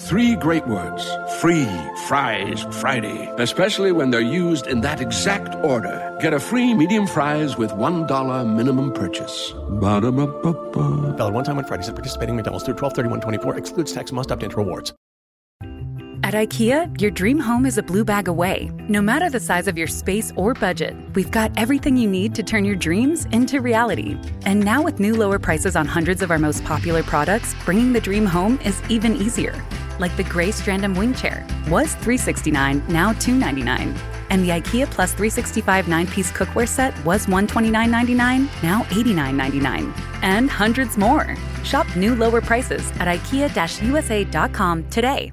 Three great words free fries Friday, especially when they're used in that exact order. Get a free medium fries with $1 minimum purchase. Ba-da-ba-ba-ba. Valid one time on Fridays at participating McDonald's through 12 24 Excludes tax, must opt into rewards. At IKEA, your dream home is a blue bag away. No matter the size of your space or budget, we've got everything you need to turn your dreams into reality. And now, with new lower prices on hundreds of our most popular products, bringing the dream home is even easier. Like the gray Strandmon wing chair was 369, now 299. And the IKEA Plus 365 nine piece cookware set was $129.99, now $89.99. And hundreds more. Shop new lower prices at IKEA USA.com today.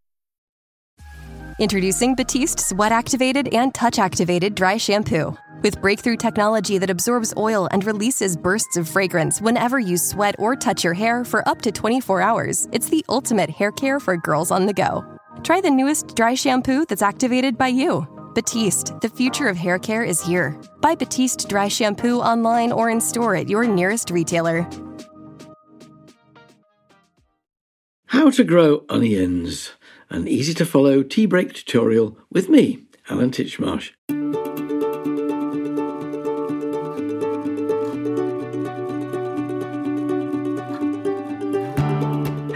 Introducing Batiste Sweat Activated and Touch Activated Dry Shampoo. With breakthrough technology that absorbs oil and releases bursts of fragrance whenever you sweat or touch your hair for up to 24 hours, it's the ultimate hair care for girls on the go. Try the newest dry shampoo that's activated by you. Batiste, the future of hair care is here. Buy Batiste Dry Shampoo online or in store at your nearest retailer. How to grow onions an easy to follow tea break tutorial with me, Alan Titchmarsh.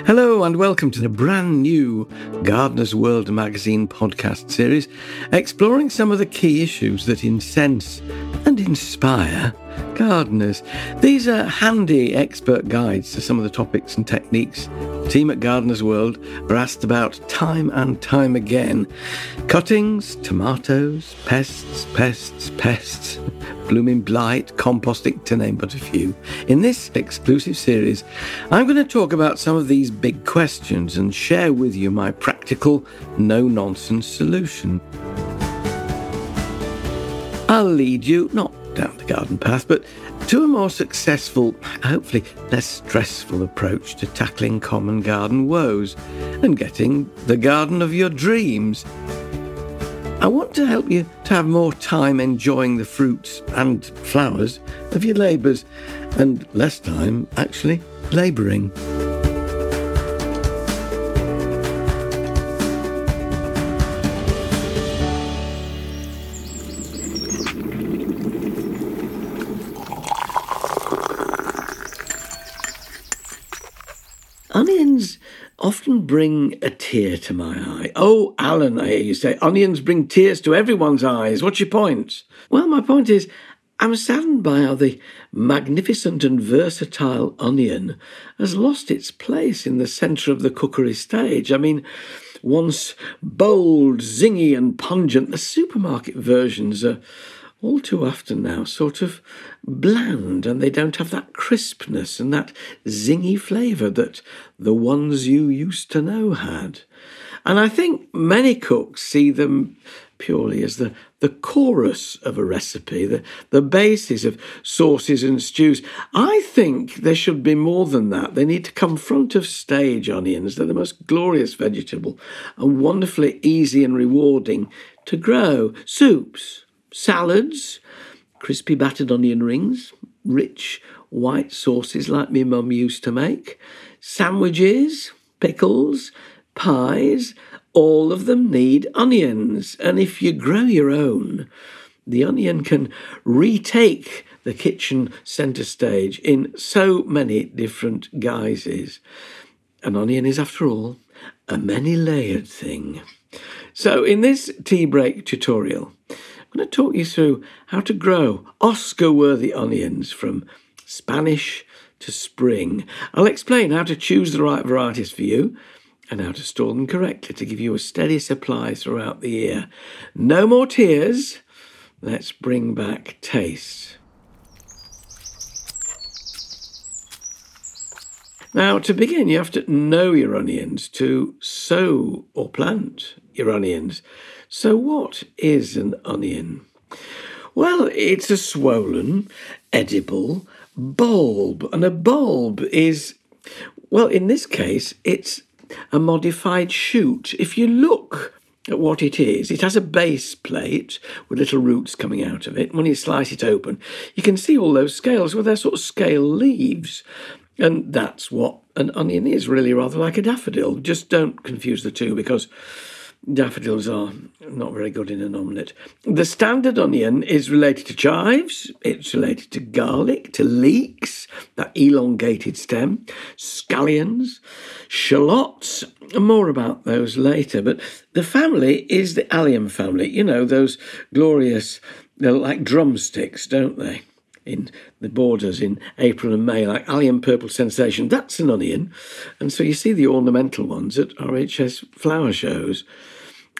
Hello and welcome to the brand new Gardener's World magazine podcast series, exploring some of the key issues that incense and inspire gardeners. These are handy expert guides to some of the topics and techniques team at Gardeners World are asked about time and time again. Cuttings, tomatoes, pests, pests, pests, blooming blight, composting, to name but a few. In this exclusive series, I'm going to talk about some of these big questions and share with you my practical, no nonsense solution. I'll lead you not down the garden path, but to a more successful, hopefully less stressful approach to tackling common garden woes and getting the garden of your dreams. I want to help you to have more time enjoying the fruits and flowers of your labours and less time actually labouring. Bring a tear to my eye. Oh, Alan, I hear you say, onions bring tears to everyone's eyes. What's your point? Well, my point is, I'm saddened by how the magnificent and versatile onion has lost its place in the centre of the cookery stage. I mean, once bold, zingy, and pungent, the supermarket versions are all too often now sort of bland and they don't have that crispness and that zingy flavour that the ones you used to know had. And I think many cooks see them purely as the, the chorus of a recipe, the, the basis of sauces and stews. I think there should be more than that. They need to come front of stage onions. They're the most glorious vegetable and wonderfully easy and rewarding to grow. Soups, salads, crispy battered onion rings, rich white sauces like my mum used to make, sandwiches, pickles, pies, all of them need onions. And if you grow your own, the onion can retake the kitchen centre stage in so many different guises. An onion is, after all, a many layered thing. So, in this tea break tutorial, I'm going to talk you through how to grow Oscar worthy onions from Spanish to spring. I'll explain how to choose the right varieties for you and how to store them correctly to give you a steady supply throughout the year. No more tears. Let's bring back taste. Now, to begin, you have to know your onions to sow or plant your onions. So, what is an onion? Well, it's a swollen, edible bulb. And a bulb is, well, in this case, it's a modified shoot. If you look at what it is, it has a base plate with little roots coming out of it. When you slice it open, you can see all those scales. Well, they're sort of scale leaves. And that's what an onion is, really, rather like a daffodil. Just don't confuse the two because daffodils are not very good in an omelette. The standard onion is related to chives, it's related to garlic, to leeks, that elongated stem, scallions, shallots, more about those later. But the family is the allium family. You know, those glorious, they're like drumsticks, don't they? in the borders in April and May, like allium purple sensation. That's an onion. And so you see the ornamental ones at RHS flower shows.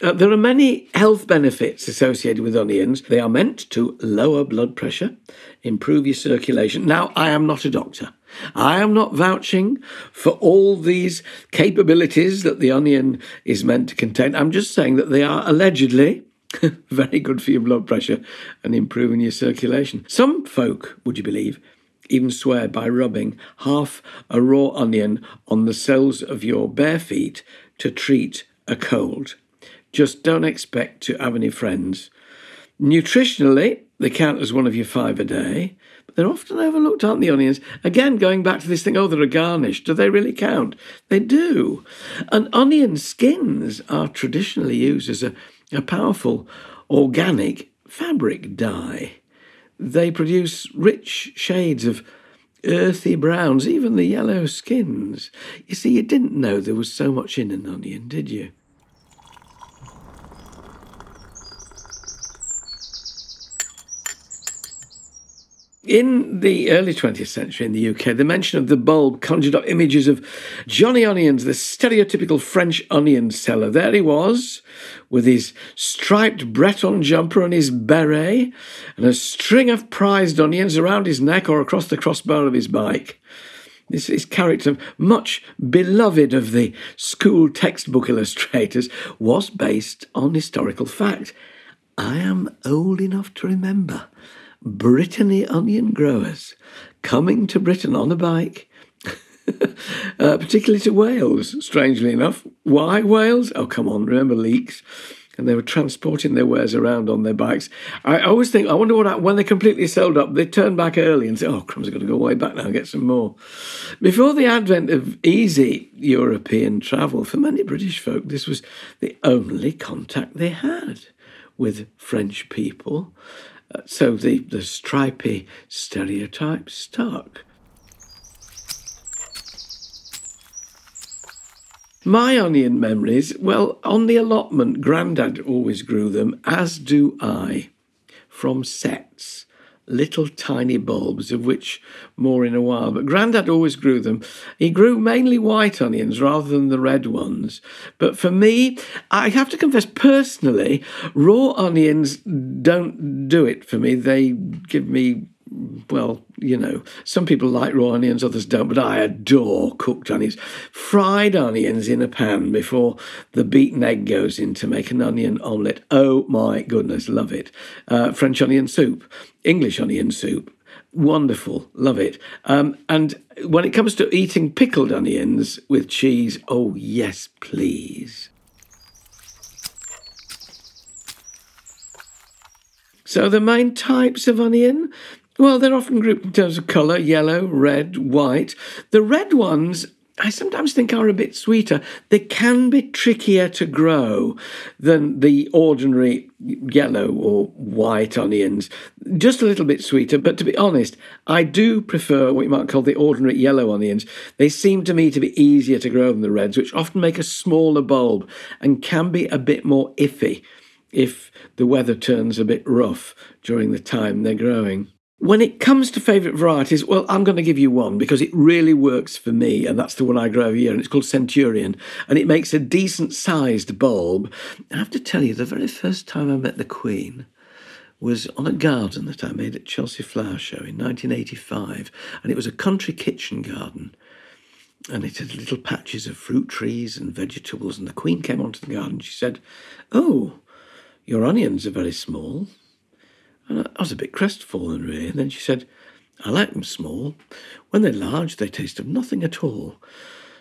Uh, there are many health benefits associated with onions. They are meant to lower blood pressure, improve your circulation. Now, I am not a doctor. I am not vouching for all these capabilities that the onion is meant to contain. I'm just saying that they are allegedly very good for your blood pressure and improving your circulation. Some folk, would you believe, even swear by rubbing half a raw onion on the soles of your bare feet to treat a cold. Just don't expect to have any friends. Nutritionally, they count as one of your five a day, but they're often overlooked, aren't the onions? Again, going back to this thing, oh, they're a garnish. Do they really count? They do. And onion skins are traditionally used as a, a powerful organic fabric dye. They produce rich shades of earthy browns, even the yellow skins. You see, you didn't know there was so much in an onion, did you? In the early 20th century in the UK, the mention of the bulb conjured up images of Johnny Onions, the stereotypical French onion seller. There he was, with his striped Breton jumper and his beret, and a string of prized onions around his neck or across the crossbar of his bike. This is character, much beloved of the school textbook illustrators, was based on historical fact. I am old enough to remember Brittany onion growers coming to Britain on a bike, uh, particularly to Wales, strangely enough. Why Wales? Oh, come on, remember leeks? And they were transporting their wares around on their bikes. I always think, I wonder what, when they completely sold up, they turn back early and say, oh, crumbs, I've got to go way back now and get some more. Before the advent of easy European travel, for many British folk, this was the only contact they had with French people. So the, the stripy stereotype stuck. My onion memories, well, on the allotment, Grandad always grew them, as do I, from sets little tiny bulbs, of which more in a while. But Grandad always grew them. He grew mainly white onions rather than the red ones. But for me, I have to confess personally, raw onions don't do it for me. They give me well, you know, some people like raw onions, others don't, but I adore cooked onions. Fried onions in a pan before the beaten egg goes in to make an onion omelette. Oh my goodness, love it. Uh, French onion soup, English onion soup. Wonderful, love it. Um, and when it comes to eating pickled onions with cheese, oh yes, please. So, the main types of onion well, they're often grouped in terms of colour yellow, red, white. The red ones I sometimes think are a bit sweeter. They can be trickier to grow than the ordinary yellow or white onions. Just a little bit sweeter, but to be honest, I do prefer what you might call the ordinary yellow onions. They seem to me to be easier to grow than the reds, which often make a smaller bulb and can be a bit more iffy if the weather turns a bit rough during the time they're growing. When it comes to favourite varieties, well, I'm going to give you one because it really works for me, and that's the one I grow every year, and it's called Centurion, and it makes a decent sized bulb. I have to tell you, the very first time I met the Queen was on a garden that I made at Chelsea Flower Show in 1985, and it was a country kitchen garden. and it had little patches of fruit trees and vegetables. And the Queen came onto the garden. She said, Oh, your onions are very small. And I was a bit crestfallen, really. And then she said, I like them small. When they're large, they taste of nothing at all.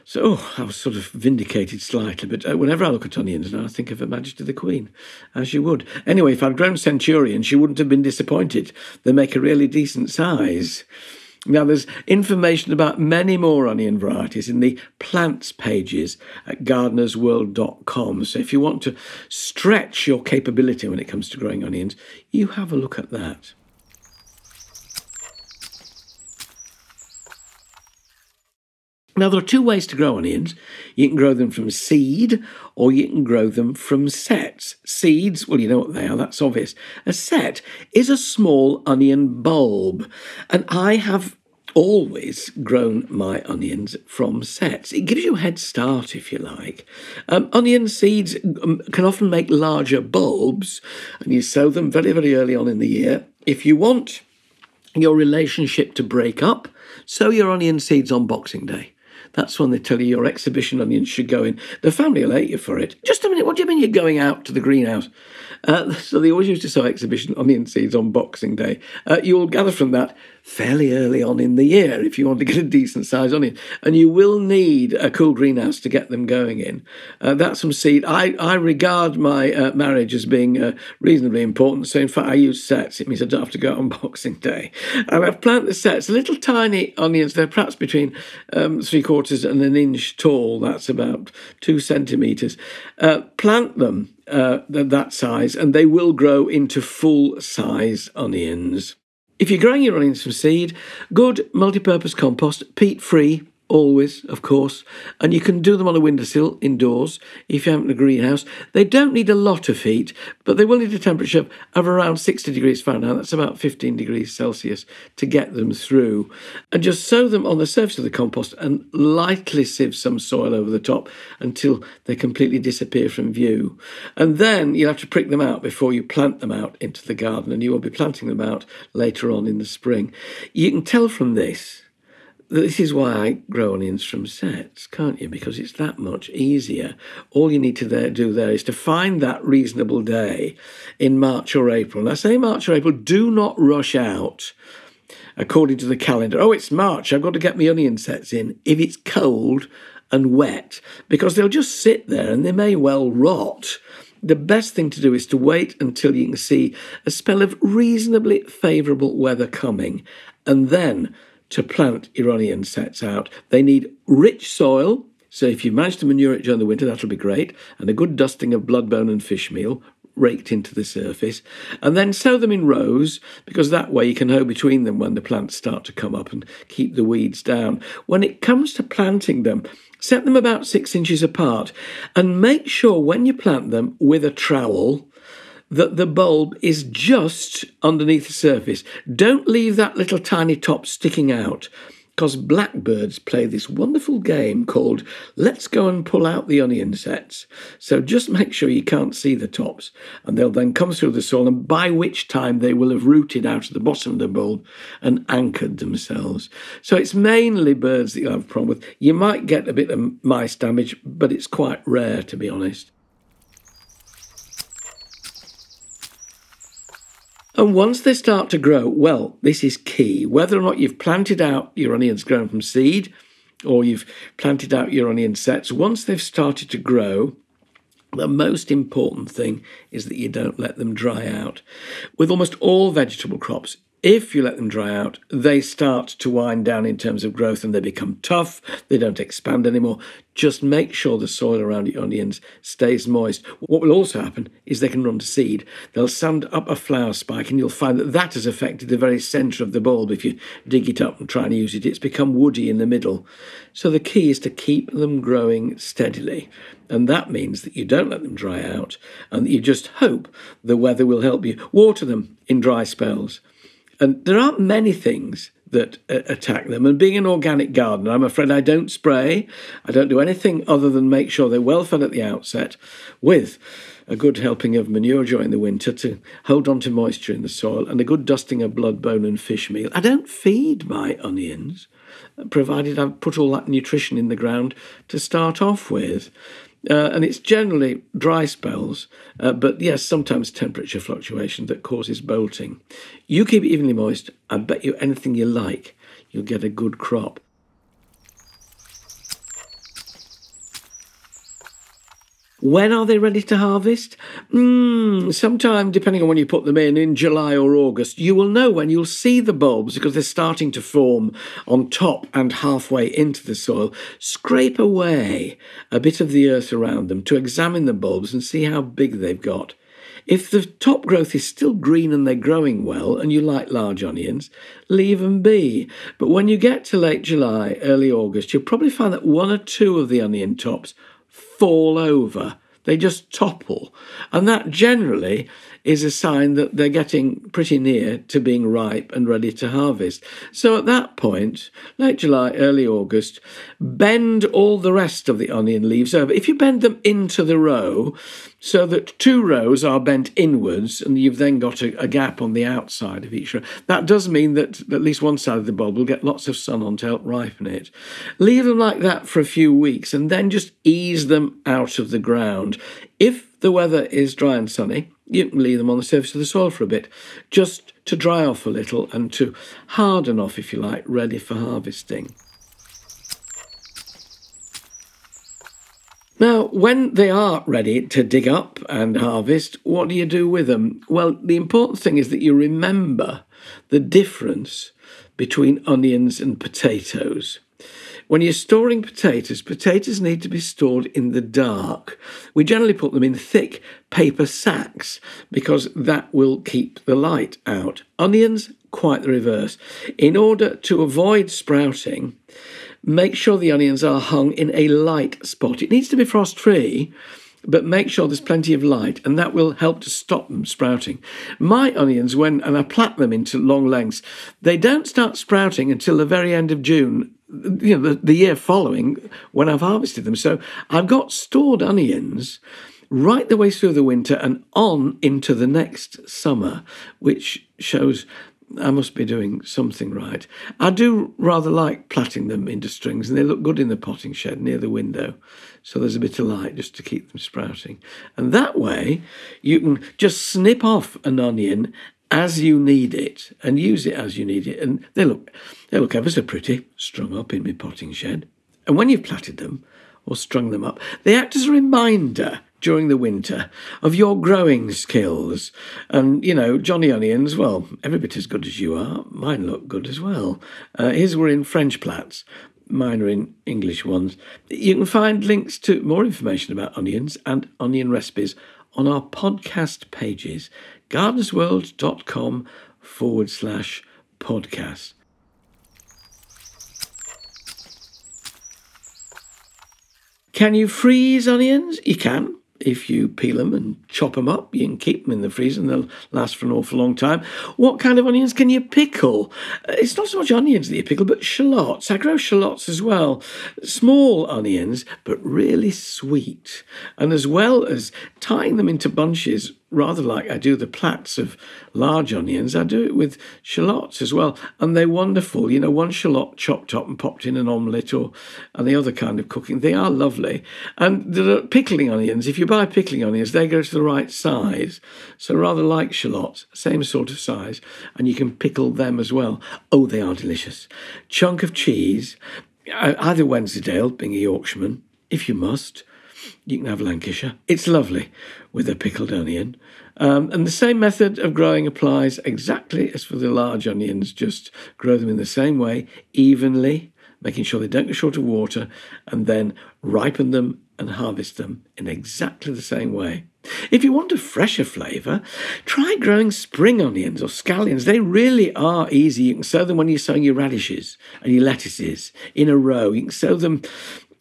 So oh, I was sort of vindicated slightly, but uh, whenever I look at onions now, I think of Her Majesty the Queen, as you would. Anyway, if I'd grown centurion, she wouldn't have been disappointed. They make a really decent size. Now, there's information about many more onion varieties in the plants pages at gardenersworld.com. So, if you want to stretch your capability when it comes to growing onions, you have a look at that. Now, there are two ways to grow onions. You can grow them from seed or you can grow them from sets. Seeds, well, you know what they are, that's obvious. A set is a small onion bulb, and I have always grown my onions from sets. It gives you a head start, if you like. Um, onion seeds um, can often make larger bulbs, and you sow them very, very early on in the year. If you want your relationship to break up, sow your onion seeds on Boxing Day. That's when they tell you your exhibition onions should go in. The family will hate you for it. Just a minute, what do you mean you're going out to the greenhouse? Uh, so they always used to sell exhibition onion seeds on Boxing Day. Uh, you'll gather from that fairly early on in the year if you want to get a decent size onion. And you will need a cool greenhouse to get them going in. Uh, that's some seed. I, I regard my uh, marriage as being uh, reasonably important. So, in fact, I use sets. It means I don't have to go on Boxing Day. And I've planted the sets, little tiny onions. They're perhaps between um, three quarters and an inch tall. That's about two centimetres. Uh, plant them uh, that size, and they will grow into full size onions. If you're growing your onions from seed, good multi purpose compost, peat free, always, of course, and you can do them on a windowsill indoors if you haven't a greenhouse. They don't need a lot of heat, but they will need a temperature of around 60 degrees Fahrenheit, that's about 15 degrees Celsius, to get them through. And just sow them on the surface of the compost and lightly sieve some soil over the top until they completely disappear from view. And then you'll have to prick them out before you plant them out into the garden, and you will be planting them out later on in the spring. You can tell from this this is why I grow onions from sets, can't you? Because it's that much easier. All you need to there, do there is to find that reasonable day in March or April. And I say March or April, do not rush out according to the calendar. Oh, it's March, I've got to get my onion sets in. If it's cold and wet, because they'll just sit there and they may well rot the best thing to do is to wait until you can see a spell of reasonably favourable weather coming and then to plant your onion sets out. They need rich soil. So if you manage to manure it during the winter, that'll be great. And a good dusting of blood, bone, and fish meal raked into the surface. And then sow them in rows because that way you can hoe between them when the plants start to come up and keep the weeds down. When it comes to planting them, set them about six inches apart and make sure when you plant them with a trowel that the bulb is just underneath the surface. Don't leave that little tiny top sticking out because blackbirds play this wonderful game called Let's Go and Pull Out the Onion Sets. So just make sure you can't see the tops, and they'll then come through the soil, and by which time they will have rooted out of the bottom of the bulb and anchored themselves. So it's mainly birds that you'll have a problem with. You might get a bit of mice damage, but it's quite rare, to be honest. And once they start to grow, well, this is key. Whether or not you've planted out your onions grown from seed or you've planted out your onion sets, once they've started to grow, the most important thing is that you don't let them dry out. With almost all vegetable crops, if you let them dry out, they start to wind down in terms of growth and they become tough. They don't expand anymore. Just make sure the soil around your onions stays moist. What will also happen is they can run to seed. They'll stand up a flower spike and you'll find that that has affected the very centre of the bulb. If you dig it up and try and use it, it's become woody in the middle. So the key is to keep them growing steadily. And that means that you don't let them dry out and that you just hope the weather will help you. Water them in dry spells. And there aren't many things that uh, attack them. And being an organic gardener, I'm afraid I don't spray. I don't do anything other than make sure they're well fed at the outset with a good helping of manure during the winter to hold on to moisture in the soil and a good dusting of blood, bone, and fish meal. I don't feed my onions. provided I've put all that nutrition in the ground to start off with. Uh, and it's generally dry spells, uh, but yes, sometimes temperature fluctuation that causes bolting. You keep it evenly moist, I bet you anything you like, you'll get a good crop. When are they ready to harvest? Mm, sometime, depending on when you put them in, in July or August. You will know when you'll see the bulbs because they're starting to form on top and halfway into the soil. Scrape away a bit of the earth around them to examine the bulbs and see how big they've got. If the top growth is still green and they're growing well, and you like large onions, leave them be. But when you get to late July, early August, you'll probably find that one or two of the onion tops fall over. They just topple. And that generally is a sign that they're getting pretty near to being ripe and ready to harvest. So at that point, late July, early August, bend all the rest of the onion leaves over. If you bend them into the row so that two rows are bent inwards and you've then got a, a gap on the outside of each row, that does mean that at least one side of the bulb will get lots of sun on to help ripen it. Leave them like that for a few weeks and then just ease them out of the ground. If the weather is dry and sunny, you can leave them on the surface of the soil for a bit, just to dry off a little and to harden off, if you like, ready for harvesting. Now, when they are ready to dig up and harvest, what do you do with them? Well, the important thing is that you remember the difference between onions and potatoes. When you're storing potatoes, potatoes need to be stored in the dark. We generally put them in thick paper sacks because that will keep the light out. Onions, quite the reverse. In order to avoid sprouting, make sure the onions are hung in a light spot. It needs to be frost free but make sure there's plenty of light, and that will help to stop them sprouting. My onions, when and I plat them into long lengths, they don't start sprouting until the very end of June you know, the, the year following when I've harvested them. So I've got stored onions right the way through the winter and on into the next summer, which shows I must be doing something right. I do rather like plaiting them into strings, and they look good in the potting shed near the window. So there's a bit of light just to keep them sprouting. And that way, you can just snip off an onion as you need it and use it as you need it. And they look they look ever so pretty, strung up in my potting shed. And when you've plaited them or strung them up, they act as a reminder during the winter of your growing skills. And, you know, Johnny Onions, well, every bit as good as you are. Mine look good as well. Uh, his were in French plats, mine are in English ones. You can find links to more information about onions and onion recipes on our podcast pages gardenersworld.com forward slash podcast. Can you freeze onions? You can if you peel them and chop them up, you can keep them in the freezer and they'll last for an awful long time. What kind of onions can you pickle? Uh, it's not so much onions that you pickle, but shallots. I grow shallots as well. Small onions, but really sweet. And as well as tying them into bunches, rather like I do the plats of large onions, I do it with shallots as well. And they're wonderful. You know, one shallot chopped up and popped in an omelette or any other kind of cooking. They are lovely. And the pickling onions, if you buy pickling onions, they go to the right size. So rather like shallots, same sort of size. And you can pickle them as well. Oh, they are delicious. Chunk of cheese, uh, either Wensleydale, being a Yorkshireman, if you must you can have Lancashire. It's lovely with a pickled onion. Um, and the same method of growing applies exactly as for the large onions, just grow them in the same way, evenly, making sure they don't get short of water, and then ripen them and harvest them in exactly the same way. If you want a fresher flavour, try growing spring onions or scallions. They really are easy. You can sow them when you're sowing your radishes and your lettuces in a row. You can sow them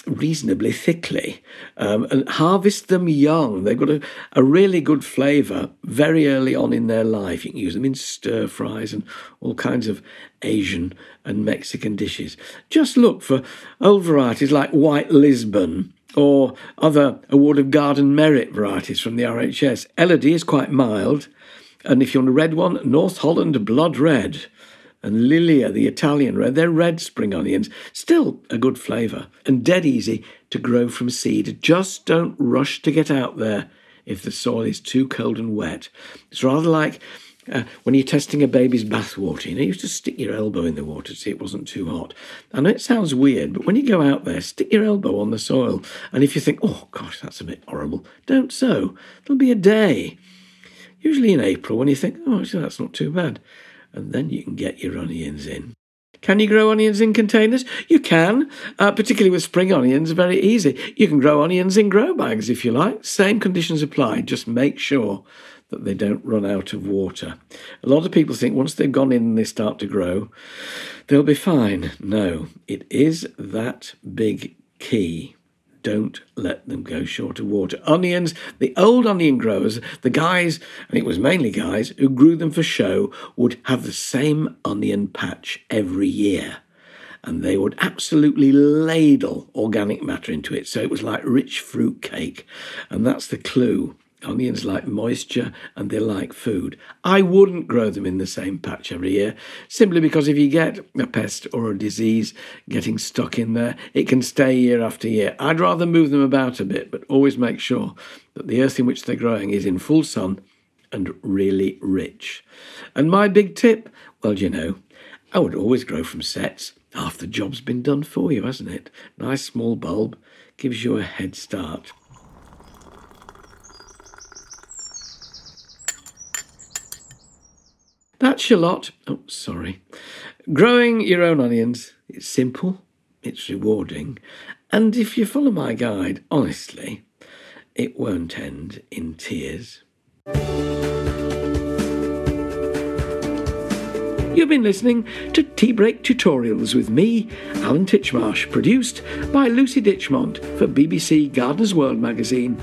reasonably thickly um, and harvest them young. They've got a, a really good flavour very early on in their life. You can use them in stir fries and all kinds of Asian and Mexican dishes. Just look for old varieties like White Lisbon or other Award of Garden Merit varieties from the RHS. Elodie is quite mild, and if you want a red one, North Holland Blood Red. And Lilia, the Italian red, they're red spring onions. Still a good flavour and dead easy to grow from seed. Just don't rush to get out there if the soil is too cold and wet. It's rather like uh, when you're testing a baby's bathwater, you know, you used to stick your elbow in the water to see it wasn't too hot. I know it sounds weird, but when you go out there, stick your elbow on the soil. And if you think, oh gosh, that's a bit horrible, don't sow. There'll be a day, usually in April, when you think, oh, actually, that's not too bad. And then you can get your onions in. Can you grow onions in containers? You can, uh, particularly with spring onions, very easy. You can grow onions in grow bags if you like. Same conditions apply. Just make sure that they don't run out of water. A lot of people think once they've gone in and they start to grow, they'll be fine. No, it is that big key. Don't let them go short of water. Onions, the old onion growers, the guys, and it was mainly guys, who grew them for show, would have the same onion patch every year and they would absolutely ladle organic matter into it. So it was like rich fruit cake. And that's the clue. Onions like moisture and they like food. I wouldn't grow them in the same patch every year, simply because if you get a pest or a disease getting stuck in there, it can stay year after year. I'd rather move them about a bit, but always make sure that the earth in which they're growing is in full sun and really rich. And my big tip well, you know, I would always grow from sets. Half the job's been done for you, hasn't it? Nice small bulb gives you a head start. That's your lot. Oh, sorry. Growing your own onions, it's simple, it's rewarding, and if you follow my guide honestly, it won't end in tears. You've been listening to Tea Break Tutorials with me, Alan Titchmarsh, produced by Lucy Ditchmont for BBC Gardener's World magazine.